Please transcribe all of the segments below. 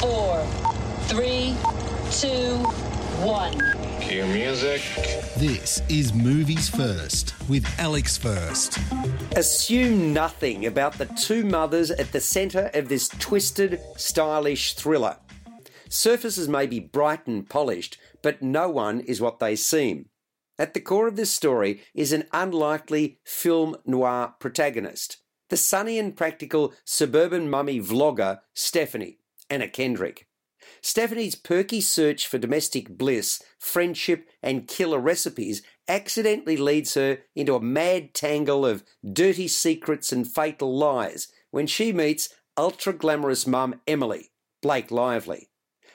four, three, two, one. Cue music. This is Movies First with Alex First. Assume nothing about the two mothers at the centre of this twisted, stylish thriller. Surfaces may be bright and polished, but no one is what they seem. At the core of this story is an unlikely film noir protagonist, the sunny and practical suburban mummy vlogger Stephanie, Anna Kendrick. Stephanie's perky search for domestic bliss, friendship, and killer recipes accidentally leads her into a mad tangle of dirty secrets and fatal lies when she meets ultra glamorous mum Emily, Blake Lively.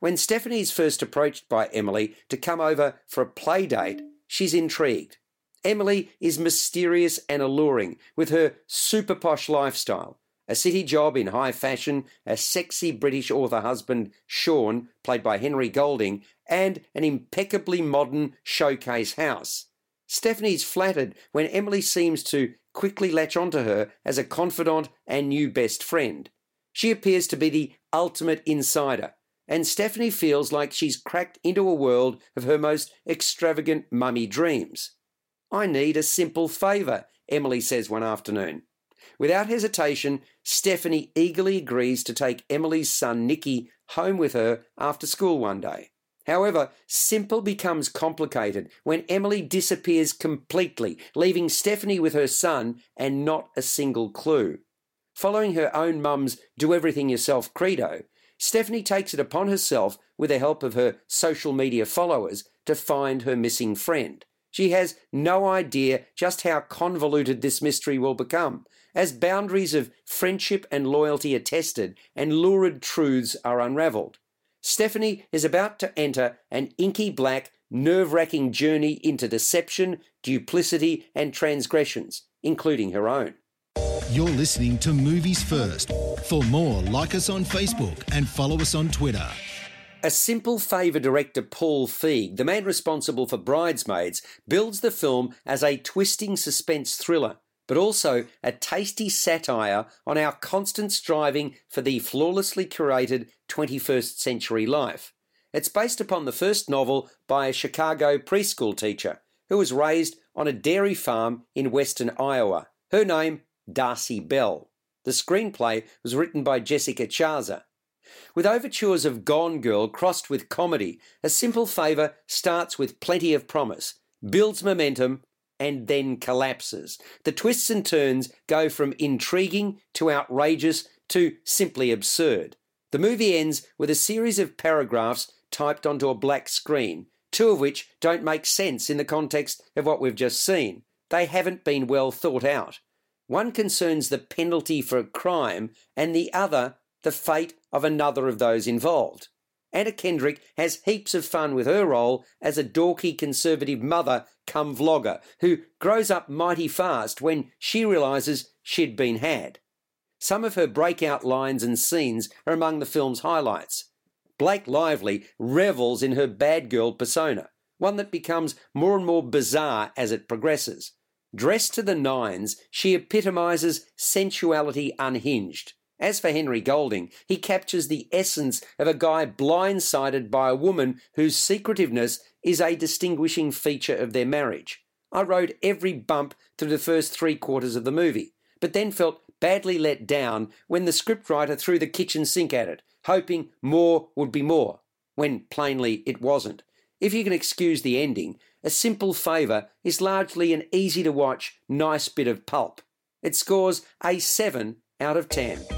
When Stephanie is first approached by Emily to come over for a play date, she's intrigued. Emily is mysterious and alluring with her super posh lifestyle, a city job in high fashion, a sexy British author husband, Sean, played by Henry Golding, and an impeccably modern showcase house. Stephanie's flattered when Emily seems to quickly latch onto her as a confidant and new best friend. She appears to be the ultimate insider, and Stephanie feels like she's cracked into a world of her most extravagant mummy dreams. I need a simple favour, Emily says one afternoon. Without hesitation, Stephanie eagerly agrees to take Emily's son Nicky home with her after school one day. However, simple becomes complicated when Emily disappears completely, leaving Stephanie with her son and not a single clue. Following her own mum's do everything yourself credo, Stephanie takes it upon herself, with the help of her social media followers, to find her missing friend. She has no idea just how convoluted this mystery will become, as boundaries of friendship and loyalty are tested and lurid truths are unravelled. Stephanie is about to enter an inky black, nerve wracking journey into deception, duplicity, and transgressions, including her own. You're listening to Movies First. For more, like us on Facebook and follow us on Twitter. A simple favour director Paul Feig, the man responsible for Bridesmaids, builds the film as a twisting suspense thriller, but also a tasty satire on our constant striving for the flawlessly curated 21st century life. It's based upon the first novel by a Chicago preschool teacher who was raised on a dairy farm in western Iowa. Her name, Darcey Bell. The screenplay was written by Jessica Sharzer. With overtures of Gone Girl crossed with comedy, A Simple Favour starts with plenty of promise, builds momentum, and then collapses. The twists and turns go from intriguing to outrageous to simply absurd. The movie ends with a series of paragraphs typed onto a black screen, two of which don't make sense in the context of what we've just seen. They haven't been well thought out. One concerns the penalty for a crime, and the other, the fate of another of those involved. Anna Kendrick has heaps of fun with her role as a dorky conservative mother come vlogger who grows up mighty fast when she realises she'd been had. Some of her breakout lines and scenes are among the film's highlights. Blake Lively revels in her bad girl persona, one that becomes more and more bizarre as it progresses. Dressed to the nines, she epitomises sensuality unhinged. As for Henry Golding, he captures the essence of a guy blindsided by a woman whose secretiveness is a distinguishing feature of their marriage. I rode every bump through the first three quarters of the movie, but then felt badly let down when the scriptwriter threw the kitchen sink at it, hoping more would be more, when plainly it wasn't. If you can excuse the ending, A Simple Favour is largely an easy to watch, nice bit of pulp. It scores a 7 out of 10.